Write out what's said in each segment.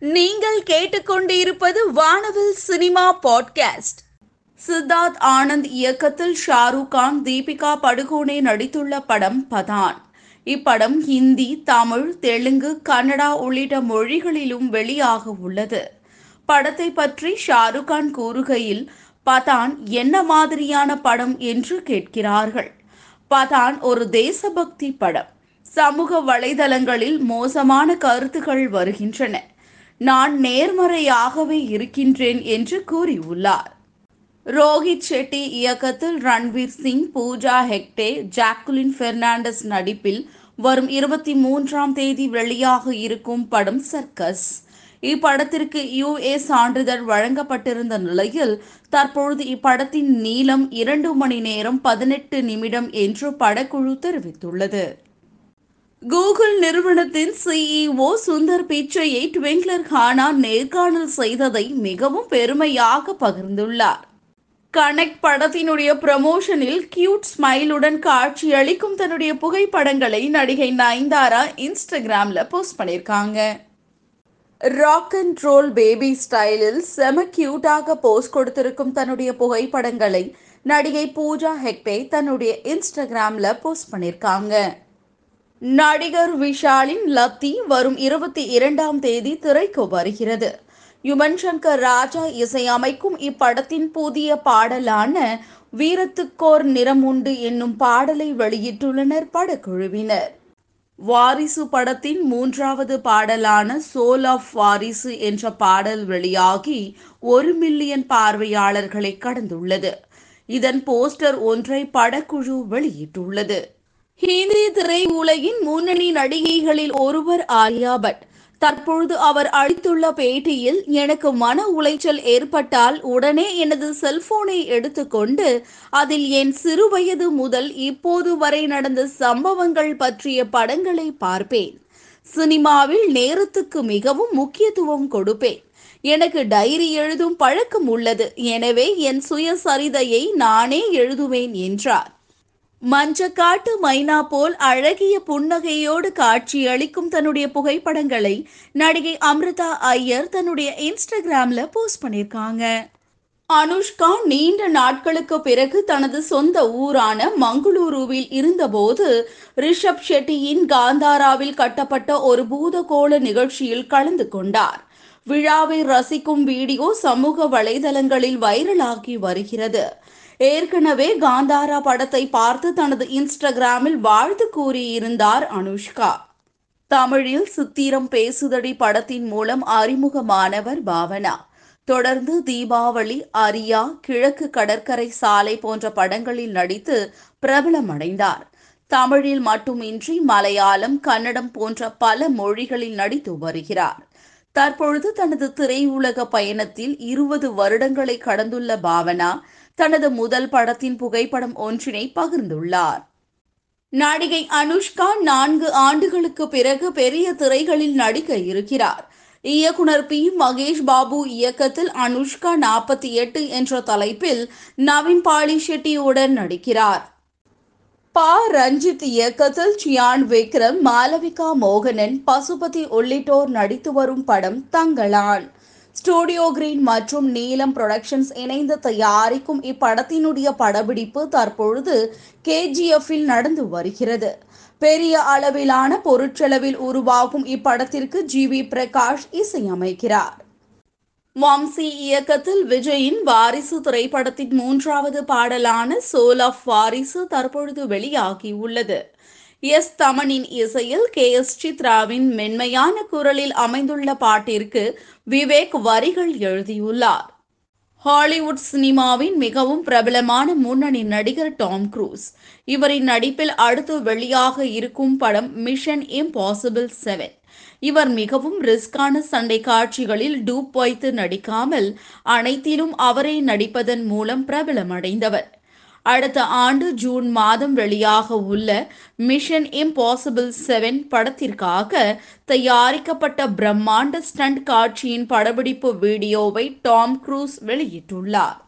நீங்கள் கேட்டுக்கொண்டிருப்பது வானவில் சினிமா பாட்காஸ்ட். சித்தார்த் ஆனந்த் இயக்கத்தில் ஷாருக் கான் தீபிகா படுகோனே நடித்துள்ள படம் பதான். இப்படம் ஹிந்தி தமிழ் தெலுங்கு கன்னடா உள்ளிட்ட மொழிகளிலும் வெளியாக உள்ளது. படத்தை பற்றி ஷாருக் கான் கூறுகையில் பதான் என்ன மாதிரியான படம் என்று கேட்கிறார்கள். பதான் ஒரு தேசபக்தி படம். சமூக வலைதளங்களில் மோசமான கருத்துகள் வருகின்றன. நான் நேர்மறையாகவே இருக்கின்றேன் என்று கூறியுள்ளார். ரோஹித் ஷெட்டி இயக்கத்தில் ரன்வீர் சிங் பூஜா ஹெக்டே ஜாக்குலின் பெர்னாண்டஸ் நடிப்பில் வரும் இருபத்தி மூன்றாம் தேதி வெளியாக இருக்கும் படம் சர்க்கஸ். இப்படத்திற்கு யுஏ சான்றிதழ் வழங்கப்பட்டிருந்த நிலையில் தற்பொழுது இப்படத்தின் நீளம் இரண்டு மணி நேரம் பதினெட்டு நிமிடம் என்று படக்குழு தெரிவித்துள்ளது. கூகுள் நிறுவனத்தின் சிஇஓ சுந்தர் பிச்சையை ட்விங்க்லர் ஹானா நேர்காணல் செய்ததை மிகவும் பெருமையாக பகிர்ந்துள்ளார். கனெக்ட் படத்தினுடைய ப்ரமோஷனில் கியூட் ஸ்மைலுடன் காட்சியளிக்கும் தன்னுடைய புகைப்படங்களை நடிகை நயன்தாரா இன்ஸ்டாகிராம்ல போஸ்ட் பண்ணியிருக்காங்க. ராக் அண்ட் ரோல் பேபி ஸ்டைலில் செம கியூட்டாக போஸ்ட் கொடுத்திருக்கும் தன்னுடைய புகைப்படங்களை நடிகை பூஜா ஹெக்டே தன்னுடைய இன்ஸ்டாகிராம்ல போஸ்ட் பண்ணியிருக்காங்க. நடிகர் விஷாலின் லத்தி வரும் இருபத்தி இரண்டாம் தேதி திரைக்கு வருகிறது. யுவன் சங்கர் ராஜா இசையமைக்கும் இப்படத்தின் புதிய பாடலான வீரத்துக்கோர் நிறம் உண்டு என்னும் பாடலை வெளியிட்டுள்ளனர் படக்குழுவினர். வாரிசு படத்தின் மூன்றாவது பாடலான சோல் ஆஃப் வாரிசு என்ற பாடல் வெளியாகி ஒரு மில்லியன் பார்வையாளர்களை கடந்துள்ளது. இதன் போஸ்டர் ஒன்றை படக்குழு வெளியிட்டுள்ளது. ஹிந்தி திரையுலகின் முன்னணி நடிகைகளில் ஒருவர் ஆலியா பட். தற்பொழுது அவர் அளித்துள்ள பேட்டியில் எனக்கு மன உளைச்சல் ஏற்பட்டால் உடனே எனது செல்போனை எடுத்துக்கொண்டு அதில் என் சிறுவயது முதல் இப்போது வரை நடந்த சம்பவங்கள் பற்றிய படங்களை பார்ப்பேன். சினிமாவில் நேரத்துக்கு மிகவும் முக்கியத்துவம் கொடுப்பேன். எனக்கு டைரி எழுதும் பழக்கம் உள்ளது. எனவே என் சுயசரிதையை நானே எழுதுவேன் என்றார். மஞ்சக்காட்டு மைனா போல் அழகிய புன்னகையோடு காட்சியளிக்கும் தன்னுடைய புகைப்படங்களை நடிகை அம்ரிதா ஐயர் தன்னுடைய இன்ஸ்டாகிராம்ல போஸ்ட் பண்ணியிருக்காங்க. அனுஷ்கா நீண்ட நாட்களுக்கு பிறகு தனது சொந்த ஊரான மங்களூருவில் இருந்தபோது ரிஷப் ஷெட்டியின் காந்தாராவில் கட்டப்பட்ட ஒரு பூதகோள நிகழ்ச்சியில் கலந்து கொண்டார். விழாவை ரசிக்கும் வீடியோ சமூக வலைதளங்களில் வைரலாகி வருகிறது. ஏற்கனவே காந்தாரா படத்தை பார்த்து தனது இன்ஸ்டாகிராமில் வாழ்த்து கூறியிருந்தார் அனுஷ்கா. தமிழில் சித்திரம் பேசுதடி படத்தின் மூலம் அறிமுகமானவர் பாவனா. தொடர்ந்து தீபாவளி அரியா கிழக்கு கடற்கரை சாலை போன்ற படங்களில் நடித்து பிரபலமடைந்தார். தமிழில் மட்டுமின்றி மலையாளம் கன்னடம் போன்ற பல மொழிகளில் நடித்து வருகிறார். தற்பொழுது தனது திரையுலக பயணத்தில் இருபது வருடங்களை கடந்துள்ள பாவனா தனது முதல் படத்தின் புகைப்படம் ஒன்றினை பகிர்ந்துள்ளார். நடிகை அனுஷ்கா நான்கு ஆண்டுகளுக்கு பிறகு பெரிய திரைகளில் நடிக்க இருக்கிறார். இயக்குனர் பி. மகேஷ் பாபு இயக்கத்தில் அனுஷ்கா நாற்பத்தி எட்டு என்ற தலைப்பில் நவீன் பாலி ஷெட்டியுடன் நடிக்கிறார். பா. ரஞ்சித் இயக்கத்தில் சியான் விக்ரம் மாலவிகா மோகனன் பசுபதி உள்ளிட்டோர் நடித்து வரும் படம் தங்களான். ஸ்டூடியோ கிரீன் மற்றும் நீலம் புரொடக்ஷன்ஸ் இணைந்து தயாரிக்கும் இப்படத்தினுடைய படப்பிடிப்பு தற்பொழுது கேஜிஎஃப்பில் நடந்து வருகிறது. பெரிய அளவிலான பொருட்செலவில் உருவாகும் இப்படத்திற்கு ஜி வி பிரகாஷ் இசையமைக்கிறார். வம்சி இயக்கத்தில் விஜயின் வாரிசு திரைப்படத்தின் மூன்றாவது பாடலான சோல் ஆஃப் வாரிசு தற்பொழுது வெளியாகியுள்ளது. எஸ் தமனின் இசையில் கே. எஸ். சித்ராவின் மென்மையான குரலில் அமைந்துள்ள பாட்டிற்கு விவேக் வரிகள் எழுதியுள்ளார். ஹாலிவுட் சினிமாவின் மிகவும் பிரபலமான முன்னணி நடிகர் டாம் க்ரூஸ். இவரின் நடிப்பில் அடுத்து வெளியாக இருக்கும் படம் மிஷன் இம்பாசிபிள் செவன். இவர் மிகவும் ரிஸ்கான சண்டை காட்சிகளில் டூப் வைத்து நடிக்காமல் அனைத்திலும் அவரே நடிப்பதன் மூலம் பிரபலமடைந்தவர். அடுத்த ஆண்டு ஜூன் மாதம் வெளியாக உள்ள மிஷன் இம்பாசிபிள் செவன் படத்திற்காக தயாரிக்கப்பட்ட பிரம்மாண்ட ஸ்டண்ட் காட்சியின் படப்பிடிப்பு வீடியோவை டாம் க்ரூஸ் வெளியிட்டுள்ளார்.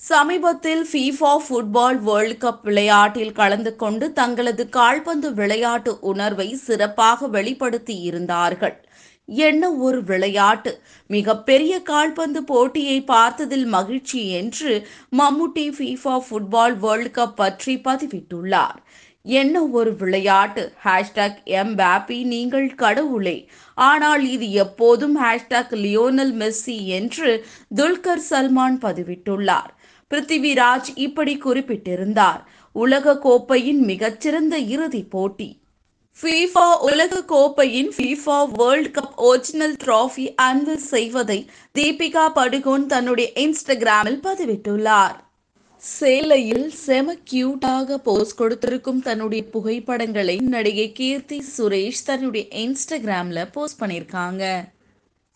சமீபத்தில் ஃபீஃபா ஃபுட்பால் வேர்ல்ட் கப் விளையாட்டில் கலந்து கொண்டு தங்களது கால்பந்து விளையாட்டு உணர்வை சிறப்பாக வெளிப்படுத்தி இருந்தார்கள் என்ன ஒரு விளையாட்டு? மிகப்பெரிய கால்பந்து போட்டியை பார்த்ததில் மகிழ்ச்சி என்று Mammootty FIFA football world cup பற்றி பதிவிட்டுள்ளார். என்ன ஒரு விளையாட்டு? ஹேஷ்டாக் எம் பேப்பி நீங்கள் கடவுளே. ஆனால் இது எப்போதும் ஹேஷ்டாக் லியோனல் மெஸ்ஸி என்று துல்கர் சல்மான் பதிவிட்டுள்ளார். பிருத்திவிராஜ் இப்படி குறிப்பிட்டிருந்தார். உலக கோப்பையின் மிகச்சிறந்த இறுதிப் போட்டி. ஃபீஃபா உலக கோப்பையின் FIFA world cup original trophy unveil செய்வதை தீபிகா படுகோன் தன்னுடைய இன்ஸ்டாகிராமில் பதிவிட்டுள்ளார். சேலையில் செம கியூட்டாக போஸ் கொடுத்திருக்கும் தன்னுடைய புகைப்படங்களை நடிகை கீர்த்தி சுரேஷ் தன்னுடைய இன்ஸ்டாகிராம்ல போஸ்ட் பண்ணியிருக்காங்க.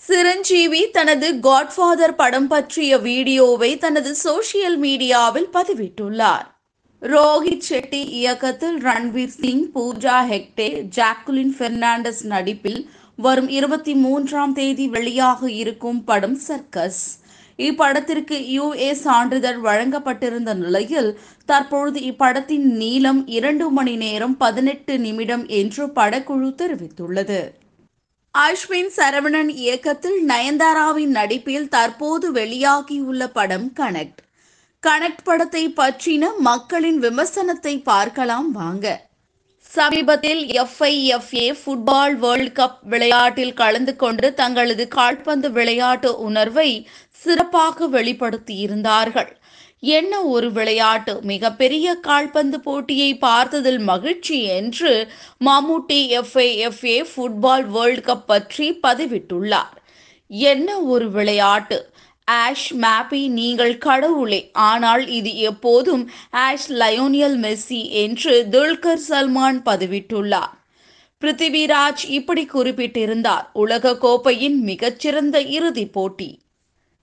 சிரஞ்சீவி தனது காட்ஃபாதர் படம் பற்றிய வீடியோவை தனது சோசியல் மீடியாவில் பதிவிட்டுள்ளார். ரோஹித் ஷெட்டி இயக்கத்தில் ரன்வீர் சிங் பூஜா ஹெக்டே ஜாக்குலின் பெர்னாண்டஸ் நடிப்பில் வரும் இருபத்தி மூன்றாம் தேதி வெளியாக இருக்கும் படம் சர்க்கஸ். இப்படத்திற்கு யுஏ சான்றிதழ் வழங்கப்பட்டிருந்த நிலையில் தற்பொழுது இப்படத்தின் நீளம் இரண்டு மணி நேரம் பதினெட்டு நிமிடம் என்று படக்குழு தெரிவித்துள்ளது. அஸ்வின் சரவணன் இயக்கத்தில் நயன்தாராவின் நடிப்பில் தற்போது வெளியாகியுள்ள படம் கனெக்ட். கனெக்ட் படத்தை பற்றின மக்களின் விமர்சனத்தை பார்க்கலாம் வாங்க. சமீபத்தில் எஃப்ஐஎஃப்ஏ ஃபுட்பால் வேர்ல்ட் கப் விளையாட்டில் கலந்து கொண்டு தங்களது கால்பந்து விளையாட்டு உணர்வை சிறப்பாக வெளிப்படுத்தியிருந்தார்கள். என்ன ஒரு விளையாட்டு? மிகப்பெரிய கால்பந்து போட்டியை பார்த்ததில் மகிழ்ச்சி என்று Mammootty F I F A football world cup பற்றி பதிவிட்டுள்ளார். என்ன ஒரு விளையாட்டு? ஆஷ் மேப்பி நீங்கள் கடவுளே. ஆனால் இது எப்போதும் ஆஷ் லயோனியல் மெஸ்ஸி என்று துல்கர் சல்மான் பதிவிட்டுள்ளார். பிருத்திவிராஜ் இப்படி குறிப்பிட்டிருந்தார். உலக கோப்பையின் மிகச்சிறந்த இறுதிப் போட்டி.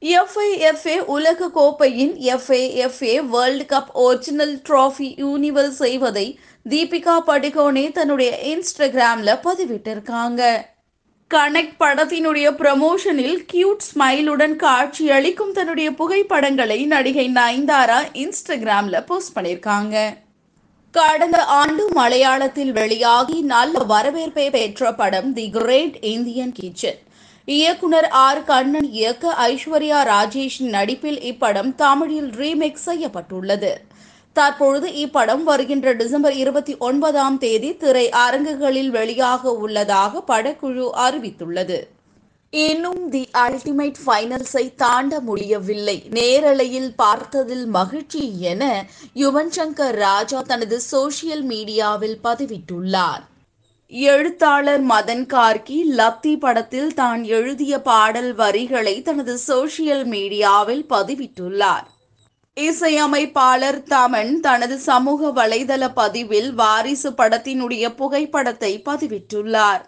எஃப்ஐஎஃப்ஏ உலக கோப்பையின் F I F A world cup original trophy unveil செய்வதை தீபிகா படுகோனே தன்னுடைய இன்ஸ்டாகிராம்ல பதிவிட்டிருக்காங்க. கனெக்ட் படத்தினுடைய ப்ரமோஷனில் கியூட் ஸ்மைலுடன் காட்சி அளிக்கும் தன்னுடைய புகைப்படங்களை நடிகை நயன்தாரா இன்ஸ்டாகிராம்ல போஸ்ட் பண்ணியிருக்காங்க. கடந்த ஆண்டு மலையாளத்தில் வெளியாகி நல்ல வரவேற்பை பெற்ற படம் தி கிரேட் இந்தியன் கிச்சன் இயக்குனர் ஆர். கண்ணன் இயக்க ஐஸ்வர்யா ராஜேஷ் நடிப்பில் இப்படம் தமிழில் ரீமேக் செய்யப்பட்டுள்ளது. தற்பொழுது இப்படம் வருகின்ற டிசம்பர் இருபத்தி ஒன்பதாம் தேதி திரை அரங்குகளில் வெளியாக உள்ளதாக படக்குழு அறிவித்துள்ளது. இன்னும் தி அல்டிமேட் ஃபைனல்ஸை தாண்ட முடியவில்லை. நேரலையில் பார்த்ததில் மகிழ்ச்சி என யுவன் சங்கர் ராஜா தனது சோசியல் மீடியாவில் பதிவிட்டுள்ளார். எழுத்தாளர் மதன் கார்கி லத்தி படத்தில் தான் எழுதிய பாடல் வரிகளை தனது சோசியல் மீடியாவில் பதிவிட்டுள்ளார். இசையமைப்பாளர் தமன் தனது சமூக வலைதள பதிவில் வாரிசு படத்தினுடைய புகைப்படத்தை பதிவிட்டுள்ளார்.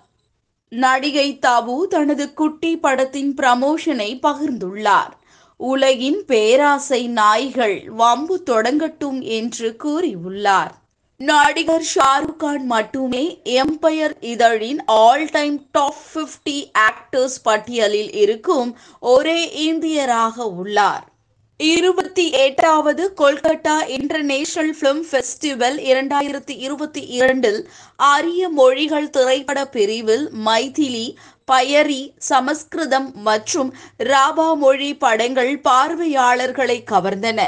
நடிகை தபு தனது குட்டி படத்தின் ப்ரமோஷனை பகிர்ந்துள்ளார். உலகின் பேராசை நாய்கள் வம்பு தொடங்கட்டும் என்று கூறியுள்ளார். நடிகர் ஷாருக் கான் மட்டுமே எம்பயர் இதழின் ஆல் டைம் டாப் 50 ஆக்டர்ஸ் பட்டியலில் இருக்கும் ஒரே இந்தியராக உள்ளார். இருபத்தி எட்டாவது கொல்கத்தா இன்டர்நேஷனல் பிலிம் ஃபெஸ்டிவல் இரண்டாயிரத்தி இருபத்தி இரண்டில் அரிய மொழிகள் திரைப்பட பிரிவில் மைதிலி பயரி சமஸ்கிருதம் மற்றும் ராபா மொழி படங்கள் பார்வையாளர்களை கவர்ந்தன.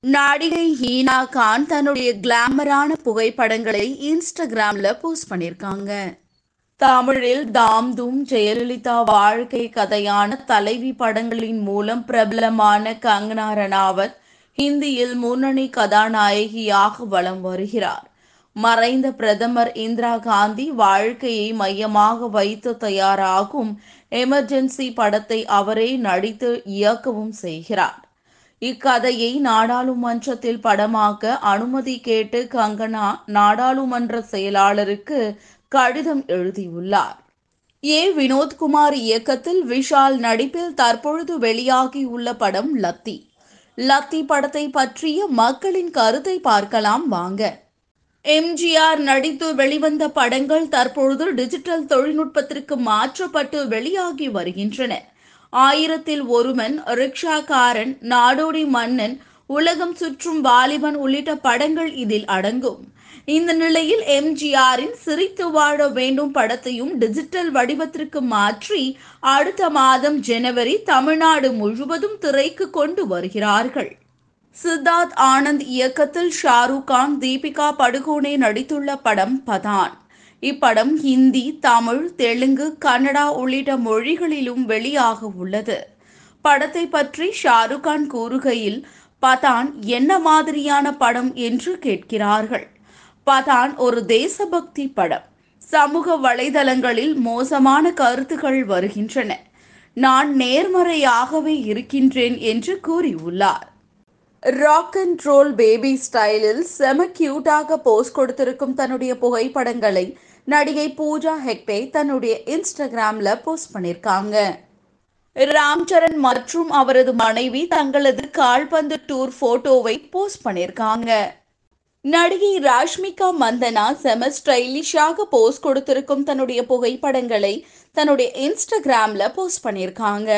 நடிகை ஹீனா கான் தன்னுடைய கிளாமரான புகைப்படங்களை இன்ஸ்டாகிராம்ல போஸ்ட் பண்ணியிருக்காங்க. தமிழில் தாம் தூம் ஜெயலலிதா வாழ்க்கை கதையான தலைவி படங்களின் மூலம் பிரபலமான கங்கனா ரணாவத் ஹிந்தியில் முன்னணி கதாநாயகியாக வலம் வருகிறார். மறைந்த பிரதமர் இந்திரா காந்தி வாழ்க்கையை மையமாக வைத்து தயாராகும் எமர்ஜென்சி படத்தை அவரே நடித்து இயக்கவும் செய்கிறார். இக்கதையை நாடாளுமன்றத்தில் படமாக்க அனுமதி கேட்டு கங்கனா நாடாளுமன்ற செயலாளருக்கு கடிதம் எழுதியுள்ளார். ஏ. வினோத்குமார் இயக்கத்தில் விஷால் நடிப்பில் தற்பொழுது வெளியாகியுள்ள படம் லத்தி. லத்தி படத்தை பற்றிய மக்களின் கருத்தை பார்க்கலாம் வாங்க. எம்ஜிஆர் நடித்து வெளிவந்த படங்கள் தற்பொழுது டிஜிட்டல் தொழில்நுட்பத்திற்கு மாற்றப்பட்டு வெளியாகி வருகின்றன. ஆயிரத்தில் ஒருவன் ரிக்ஷாக்காரன் நாடோடி மன்னன் உலகம் சுற்றும் வாலிபன் உள்ளிட்ட படங்கள் இதில் அடங்கும். இந்த நிலையில் எம்ஜிஆரின் சிரித்து வாழ வேண்டும் படத்தையும் டிஜிட்டல் வடிவத்திற்கு மாற்றி அடுத்த மாதம் ஜனவரி தமிழ்நாடு முழுவதும் திரைக்கு கொண்டு வருகிறார்கள். சித்தார்த் ஆனந்த் இயக்கத்தில் ஷாருக் கான் தீபிகா படுகோனே நடித்துள்ள படம் பதான். இப்படம் ஹிந்தி தமிழ் தெலுங்கு கன்னடா உள்ளிட்ட மொழிகளிலும் வெளியாக உள்ளது. படத்தை பற்றி ஷாருக் கான் கூறுகையில் பதான் என்ன மாதிரியான படம் என்று கேட்கிறார்கள். பதான் ஒரு தேசபக்தி படம். சமூக வலைதளங்களில் மோசமான கருத்துகள் வருகின்றன. நான் நேர்மறையாகவே இருக்கின்றேன் என்று கூறியுள்ளார். ராக் அண்ட் ரோல் பேபி ஸ்டைலில் செம கியூட்டாக போஸ்ட் கொடுத்திருக்கும் தன்னுடைய புகைப்படங்களை நடிகை பூஜா ஹெக்டே தன்னுடைய இன்ஸ்டாகிராமில் போஸ்ட் பண்ணியிருக்காங்க ராம்சரண் மற்றும் அவரது மனைவி தங்களது கால்பந்து டூர் போட்டோவை போஸ்ட் பண்ணியிருக்காங்க. நடிகை ராஷ்மிகா மந்தனா செம ஸ்டைலிஷாக போஸ்ட் கொடுத்திருக்கும் தன்னுடைய புகைப்படங்களை தன்னுடைய இன்ஸ்டாகிராம்ல போஸ்ட் பண்ணியிருக்காங்க.